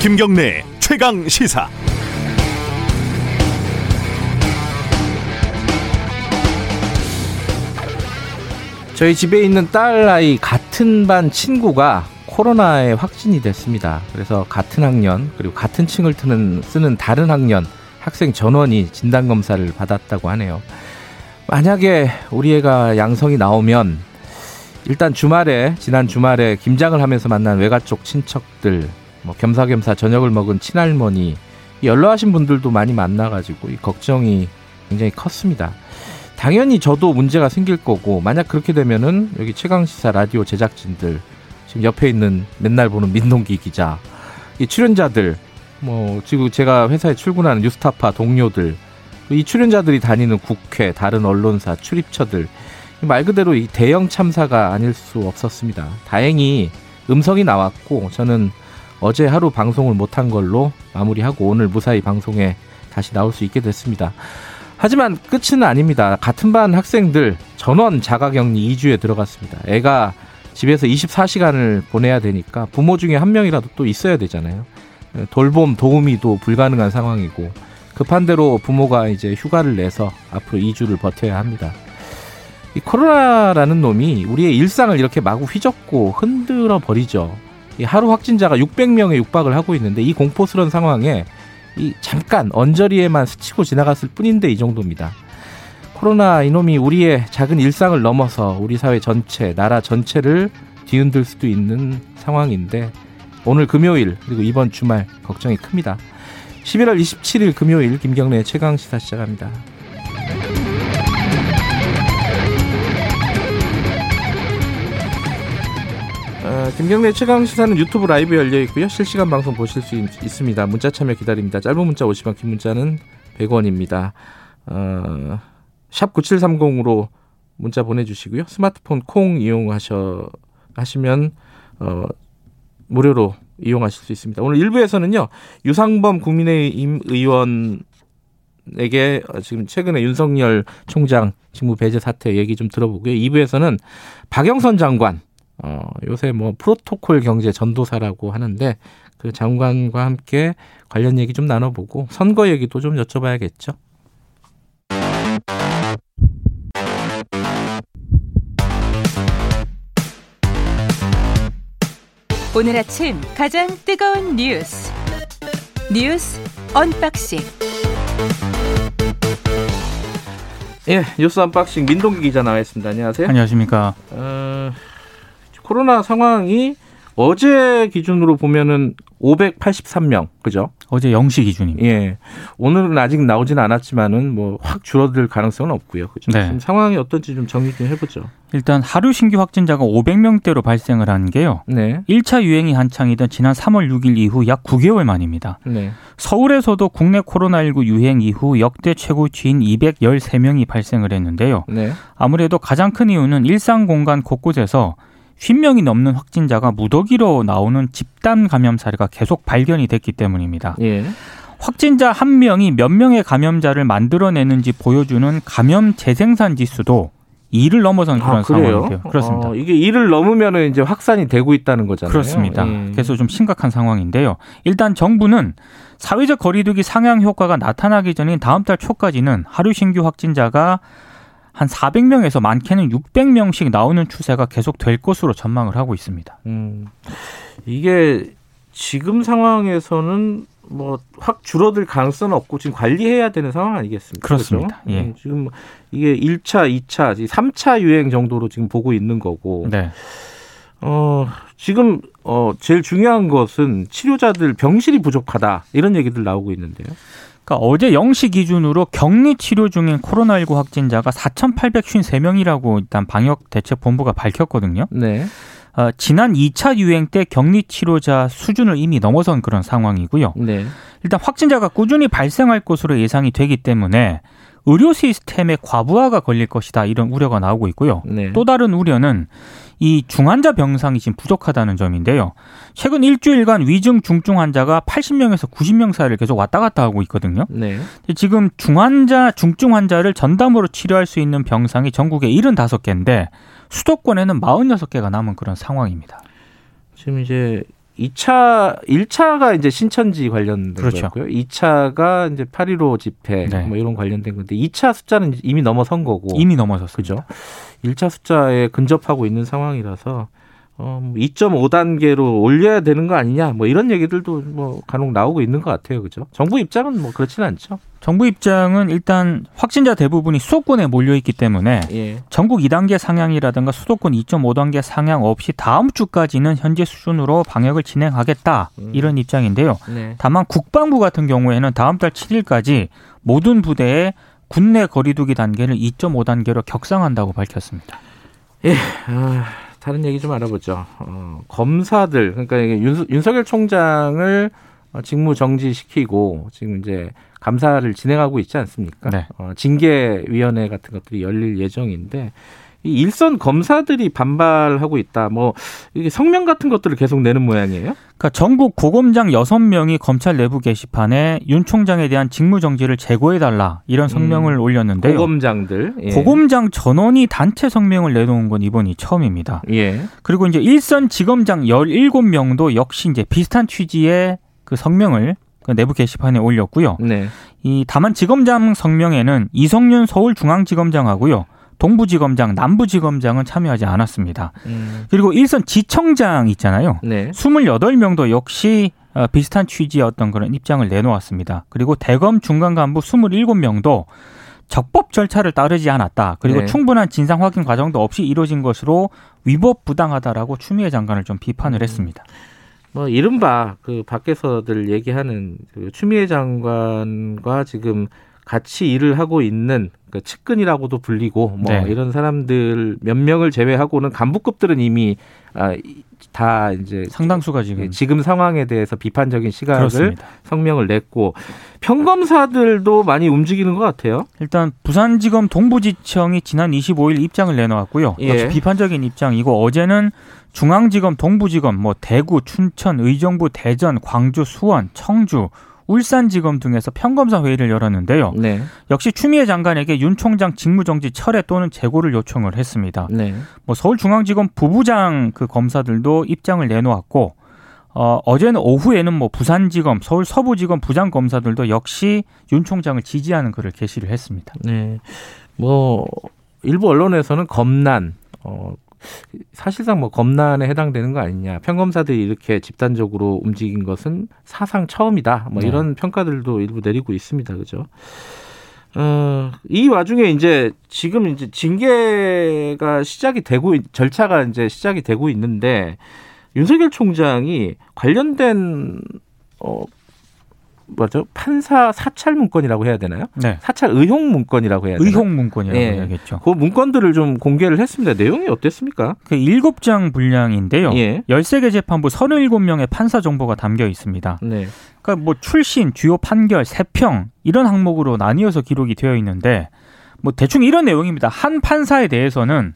김경래 최강 시사. 저희 집에 있는 딸 아이 같은 반 친구가 코로나에 확진이 됐습니다. 그래서 같은 학년 그리고 같은 층을 트는 쓰는 다른 학년 학생 전원이 진단 검사를 받았다고 하네요. 만약에 우리 애가 양성이 나오면 일단 주말에 지난 주말에 김장을 하면서 만난 외가 쪽 친척들 뭐 겸사겸사 저녁을 먹은 친할머니 연로하신 분들도 많이 만나가지고 이 걱정이 굉장히 컸습니다. 당연히 저도 문제가 생길 거고 만약 그렇게 되면은 여기 최강시사 라디오 제작진들 지금 옆에 있는 맨날 보는 민동기 기자 이 출연자들 뭐 지금 제가 회사에 출근하는 뉴스타파 동료들 이 출연자들이 다니는 국회 다른 언론사 출입처들 말 그대로 이 대형 참사가 아닐 수 없었습니다. 다행히 음성이 나왔고 저는 어제 하루 방송을 못한 걸로 마무리하고 오늘 무사히 방송에 다시 나올 수 있게 됐습니다. 하지만 끝은 아닙니다. 같은 반 학생들 전원 자가격리 2주에 들어갔습니다. 애가 집에서 24시간을 보내야 되니까 부모 중에 한 명이라도 또 있어야 되잖아요. 돌봄 도우미 도 불가능한 상황이고 급한 대로 부모가 이제 휴가를 내서 앞으로 2주를 버텨야 합니다. 이 코로나라는 놈이 우리의 일상을 이렇게 마구 휘젓고 흔들어 버리죠. 이 하루 확진자가 600명에 육박을 하고 있는데 이 공포스러운 상황에 이 잠깐 언저리에만 스치고 지나갔을 뿐인데 이 정도입니다. 코로나 이놈이 우리의 작은 일상을 넘어서 우리 사회 전체, 나라 전체를 뒤흔들 수도 있는 상황인데 오늘 금요일 그리고 이번 주말 걱정이 큽니다. 11월 27일 금요일 김경래 최강 시사 시작합니다. 어, 김경래 최강 시사는 유튜브 라이브 열려 있고요. 실시간 방송 보실 수 있, 습니다 문자 참여 기다립니다. 짧은 문자 50원, 긴 문자는 100원입니다. 어, 샵 9730으로 문자 보내주시고요. 스마트폰 콩 이용하셔 하시면 어, 무료로 이용하실 수 있습니다. 오늘 1부에서는요. 유상범 국민의힘 의원 에게 지금 최근에 윤석열 총장 직무 배제 사태 얘기 좀 들어보고요. 2부에서는 박영선 장관 어, 요새 뭐 프로토콜 경제 전도사라고 하는데 그 장관과 함께 관련 얘기 좀 나눠보고 선거 얘기도 좀 여쭤봐야겠죠. 오늘 아침 가장 뜨거운 뉴스 뉴스 언박싱 예 뉴스 언박싱 민동기 기자 나와 있습니다. 안녕하세요. 안녕하십니까. 어, 코로나 상황이 어제 기준으로 보면은 583명, 그죠? 어제 0시 기준입니다. 예. 오늘은 아직 나오지는 않았지만은 뭐 확 줄어들 가능성은 없고요. 그죠? 네. 지금 상황이 어떤지 좀 정리 좀 해보죠. 일단 하루 신규 확진자가 500명대로 발생을 한 게요. 네. 1차 유행이 한창이던 지난 3월 6일 이후 약 9개월 만입니다. 네. 서울에서도 국내 코로나19 유행 이후 역대 최고치인 213명이 발생을 했는데요. 네. 아무래도 가장 큰 이유는 일상 공간 곳곳에서 10명이 넘는 확진자가 무더기로 나오는 집단 감염 사례가 계속 발견이 됐기 때문입니다. 예. 확진자 한 명이 몇 명의 감염자를 만들어내는지 보여주는 감염 재생산 지수도 2를 넘어선 그런 아, 상황이에요. 그렇습니다. 어, 이게 2를 넘으면 이제 확산이 되고 있다는 거잖아요. 그렇습니다. 예. 그래서 좀 심각한 상황인데요. 일단 정부는 사회적 거리두기 상향 효과가 나타나기 전인 다음 달 초까지는 하루 신규 확진자가 한 400명에서 많게는 600명씩 나오는 추세가 계속 될 것으로 전망을 하고 있습니다. 음, 이게 지금 상황에서는 뭐 확 줄어들 가능성은 없고 지금 관리해야 되는 상황 아니겠습니까? 그렇습니다. 그렇죠? 예. 음, 지금 이게 1차, 2차, 3차 유행 정도로 지금 보고 있는 거고. 네. 어, 지금 어 제일 중요한 것은 치료자들 병실이 부족하다 이런 얘기들 나오고 있는데요. 그러니까 어제 0시 기준으로 격리 치료 중인 코로나19 확진자가 4,853명이라고 일단 방역대책본부가 밝혔거든요. 네. 어, 지난 2차 유행 때 격리 치료자 수준을 이미 넘어선 그런 상황이고요. 네. 일단 확진자가 꾸준히 발생할 것으로 예상이 되기 때문에 의료 시스템의 과부하가 걸릴 것이다 이런 우려가 나오고 있고요. 네. 또 다른 우려는 이 중환자 병상이 지금 부족하다는 점인데요. 최근 일주일간 위중 중증 환자가 80명에서 90명 사이를 계속 왔다 갔다 하고 있거든요. 네. 지금 중환자 중증 환자를 전담으로 치료할 수 있는 병상이 전국에 75개인데 수도권에는 46개가 남은 그런 상황입니다. 지금 이제 2차 1차가 이제 신천지 관련된 그렇죠. 거였고요. 2차가 이제 8.15 집회 네. 뭐 이런 관련된 건데 2차 숫자는 이미 넘어선 거고 이미 넘어섰죠. 그죠? 1차 숫자에 근접하고 있는 상황이라서 어, 2.5단계로 뭐 올려야 되는 거 아니냐, 뭐 이런 얘기들도 뭐 간혹 나오고 있는 것 같아요, 그죠? 정부 입장은 뭐 그렇지는 않죠. 정부 입장은 일단 확진자 대부분이 수도권에 몰려 있기 때문에 예. 전국 2단계 상향이라든가 수도권 2.5단계 상향 없이 다음 주까지는 현재 수준으로 방역을 진행하겠다 음. 이런 입장인데요. 네. 다만 국방부 같은 경우에는 다음 달 7일까지 모든 부대에 군내 거리두기 단계를 2.5단계로 격상한다고 밝혔습니다. 예. 아... 다른 얘기 좀 알아보죠. 어, 검사들 그러니까 윤, 윤석 열 총장을 어, 직무 정지시키고 지금 이제 감사를 진행하고 있지 않습니까? 네. 어, 징계위원회 같은 것들이 열릴 예정인데 이 일선 검사들이 반발하고 있다. 뭐 이게 성명 같은 것들을 계속 내는 모양이에요? 그러니까 전국 고검장 여섯 명이 검찰 내부 게시판에 윤 총장에 대한 직무 정지를 제고해 달라 이런 음, 성명을 음, 올렸는데요. 고검장들. 예. 고검장 전원이 단체 성명을 내놓은 건 이번이 처음입니다. 예. 그리고 이제 일선 지검장 열일곱 명도 역시 이제 비슷한 취지의 그 성명을 그 내부 게시판에 올렸고요. 네. 이 다만 지검장 성명에는 이성윤 서울중앙지검장하고요. 동부지검장, 남부지검장은 참여하지 않았습니다. 음. 그리고 일선 지청장 있잖아요. 네. 28명도 역시 어, 비슷한 취지의 어떤 그런 입장을 내놓았습니다. 그리고 대검 중간 간부 27명도 적법 절차를 따르지 않았다. 그리고 네. 충분한 진상 확인 과정도 없이 이루어진 것으로 위법 부당하다라고 추미애 장관을 좀 비판을 음. 했습니다. 뭐 이른바 그 밖에서들 얘기하는 그 추미애 장관과 지금 같이 일을 하고 있는 그 측근이라고도 불리고 뭐 네. 이런 사람들 몇 명을 제외하고는 간부급들은 이미 아, 다 이제 상당수가 지금 예, 지금 상황에 대해서 비판적인 시각을 그렇습니다. 성명을 냈고 평검사들도 많이 움직이는 것 같아요. 일단 부산지검 동부지청이 지난 25일 입장을 내놓았고요. 예. 역시 비판적인 입장이고 어제는 중앙지검, 동부지검, 뭐 대구, 춘천, 의정부, 대전, 광주, 수원, 청주 울산지검 등에서 평검사 회의를 열었는데요. 네. 역시 추미애 장관에게 윤 총장 직무정지 철회 또는 재고를 요청을 했습니다. 네. 뭐 서울중앙지검 부부장 그 검사들도 입장을 내놓았고 어, 어제는 오후에는 뭐 부산지검, 서울 서부지검 부장 검사들도 역시 윤 총장을 지지하는 글을 게시를 했습니다. 네. 뭐 일부 언론에서는 검난 어, 사실상 뭐 검난에 해당되는 거 아니냐. 평검사들이 이렇게 집단적으로 움직인 것은 사상 처음이다. 뭐 네. 이런 평가들도 일부 내리고 있습니다. 그죠? 어, 이 와중에 이제 지금 이제 징계가 시작이 되고 절차가 이제 시작이 되고 있는데 윤석열 총장이 관련된 어 뭐죠? 판사 사찰 문건이라고 해야 되나요? 네. 사찰 의혹 문건이라고 해야 되나요? 의혹 문건이라고 예. 해야겠죠. 그 문건들을 좀 공개를 했습니다. 내용이 어땠습니까? 그 7장 분량인데요. 예. 13개 재판부 37명의 판사 정보가 담겨 있습니다. 네. 그러니까 뭐 출신, 주요 판결, 세평 이런 항목으로 나뉘어서 기록이 되어 있는데 뭐 대충 이런 내용입니다. 한 판사에 대해서는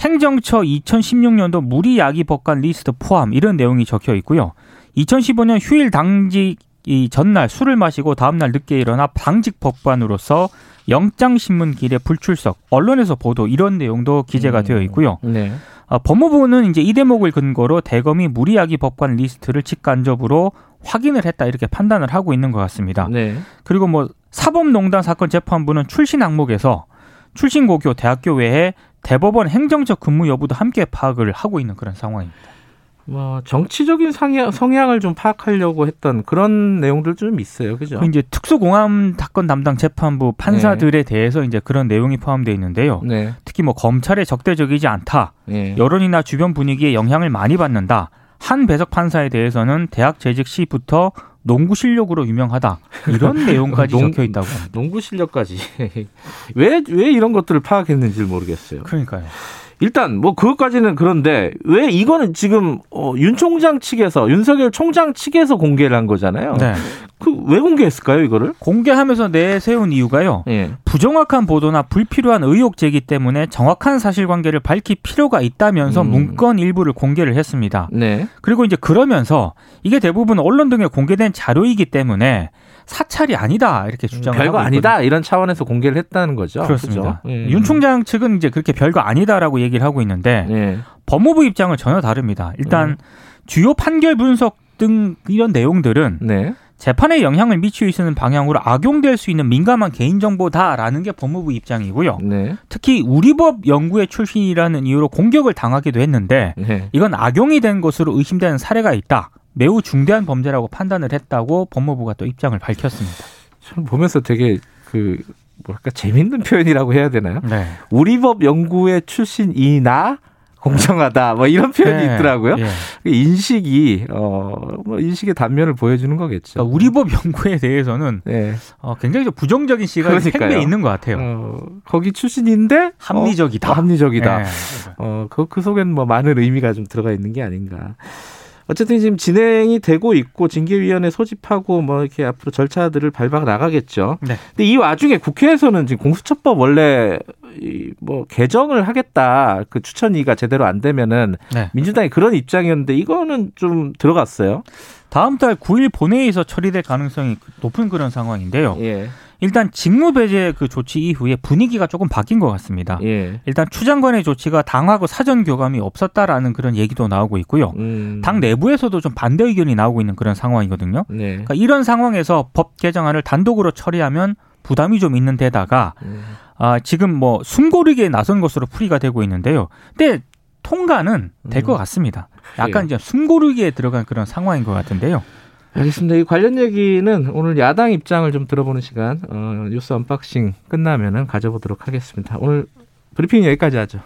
행정처 2016년도 물의야기 법관 리스트 포함 이런 내용이 적혀 있고요. 2015년 휴일 당직 이 전날 술을 마시고 다음날 늦게 일어나 당직 법관으로서 영장 심문 기일에 불출석, 언론에서 보도 이런 내용도 기재가 음, 되어 있고요. 네. 어, 법무부는 이제 이 대목을 근거로 대검이 물의야기 법관 리스트를 직간접으로 확인을 했다 이렇게 판단을 하고 있는 것 같습니다. 네. 그리고 뭐 사법농단 사건 재판부는 출신 항목에서 출신 고교 대학교 외에 대법원 행정적 근무 여부도 함께 파악을 하고 있는 그런 상황입니다. 뭐 정치적인 성향, 성향을 좀 파악하려고 했던 그런 내용들 좀 있어요, 그죠? 그 이제 특수공안 사건 담당 재판부 판사들에 네. 대해서 이제 그런 내용이 포함되어 있는데요. 네. 특히 뭐 검찰에 적대적이지 않다, 네. 여론이나 주변 분위기에 영향을 많이 받는다. 한 배석 판사에 대해서는 대학 재직 시부터 농구 실력으로 유명하다 이런 내용까지 농, 적혀 있다고 합니다. 농구 실력까지 왜 왜 이런 것들을 파악했는지 모르겠어요. 그러니까요. 일단 뭐 그것까지는 그런데 왜 이거는 지금 어, 윤 총장 측에서 윤석열 총장 측에서 공개를 한 거잖아요. 네. 그왜 공개했을까요 이거를? 공개하면서 내세운 이유가요. 예. 부정확한 보도나 불필요한 의혹 제기 때문에 정확한 사실관계를 밝힐 필요가 있다면서 음. 문건 일부를 공개를 했습니다. 네. 그리고 이제 그러면서 이게 대부분 언론 등에 공개된 자료이기 때문에 사찰이 아니다 이렇게 주장을 별거 아니다 이런 차원에서 공개를 했다는 거죠. 그렇습니다. 예. 윤 총장 측은 이제 그렇게 별거 아니다라고 얘기를 하고 있는데 예. 법무부 입장은 전혀 다릅니다. 일단 음. 주요 판결 분석 등 이런 내용들은 네. 재판에 영향을 미치고 있는 방향으로 악용될 수 있는 민감한 개인정보다라는 게 법무부 입장이고요. 네. 특히 우리법 연구의 출신이라는 이유로 공격을 당하기도 했는데 네. 이건 악용이 된 것으로 의심되는 사례가 있다. 매우 중대한 범죄라고 판단을 했다고 법무부가 또 입장을 밝혔습니다. 저는 보면서 되게 그 뭐랄까 재밌는 표현이라고 해야 되나요? 네. 우리 법 연구의 출신이나 공정하다 뭐 이런 표현이 네, 있더라고요. 예. 인식이 어뭐 인식의 단면을 보여주는 거겠죠. 그러니까 우리법 연구에 대해서는 네. 어, 굉장히 좀 부정적인 시각이 생겨 있는 것 같아요. 어, 거기 출신인데 합리적이다. 어, 합리적이다. 네. 어그 그 속엔 뭐 많은 의미가 좀 들어가 있는 게 아닌가. 어쨌든 지금 진행이 되고 있고 징계위원회 소집하고 뭐 이렇게 앞으로 절차들을 밟아 나가겠죠. 네. 근데 이 와중에 국회에서는 지금 공수처법 원래 뭐 개정을 하겠다 그 추천위가 제대로 안 되면은 네. 민주당이 그런 입장이었는데 이거는 좀 들어갔어요. 다음 달 9일 본회의에서 처리될 가능성이 높은 그런 상황인데요. 예. 일단 직무 배제 그 조치 이후에 분위기가 조금 바뀐 것 같습니다. 예. 일단 추 장관의 조치가 당하고 사전 교감이 없었다라는 그런 얘기도 나오고 있고요. 음. 당 내부에서도 좀 반대 의견이 나오고 있는 그런 상황이거든요. 네. 그러니까 이런 상황에서 법 개정안을 단독으로 처리하면 부담이 좀 있는 데다가 음. 아, 지금 뭐 숨고르기에 나선 것으로 풀이가 되고 있는데요. 근데 통과는 될것 음. 같습니다. 약간 이제 숨고르기에 들어간 그런 상황인 것 같은데요. 알겠습니다. 이 관련 얘기는 오늘 야당 입장을 좀 들어보는 시간 어, 뉴스 언박싱 끝나면은 가져보도록 하겠습니다. 오늘 브리핑 여기까지 하죠.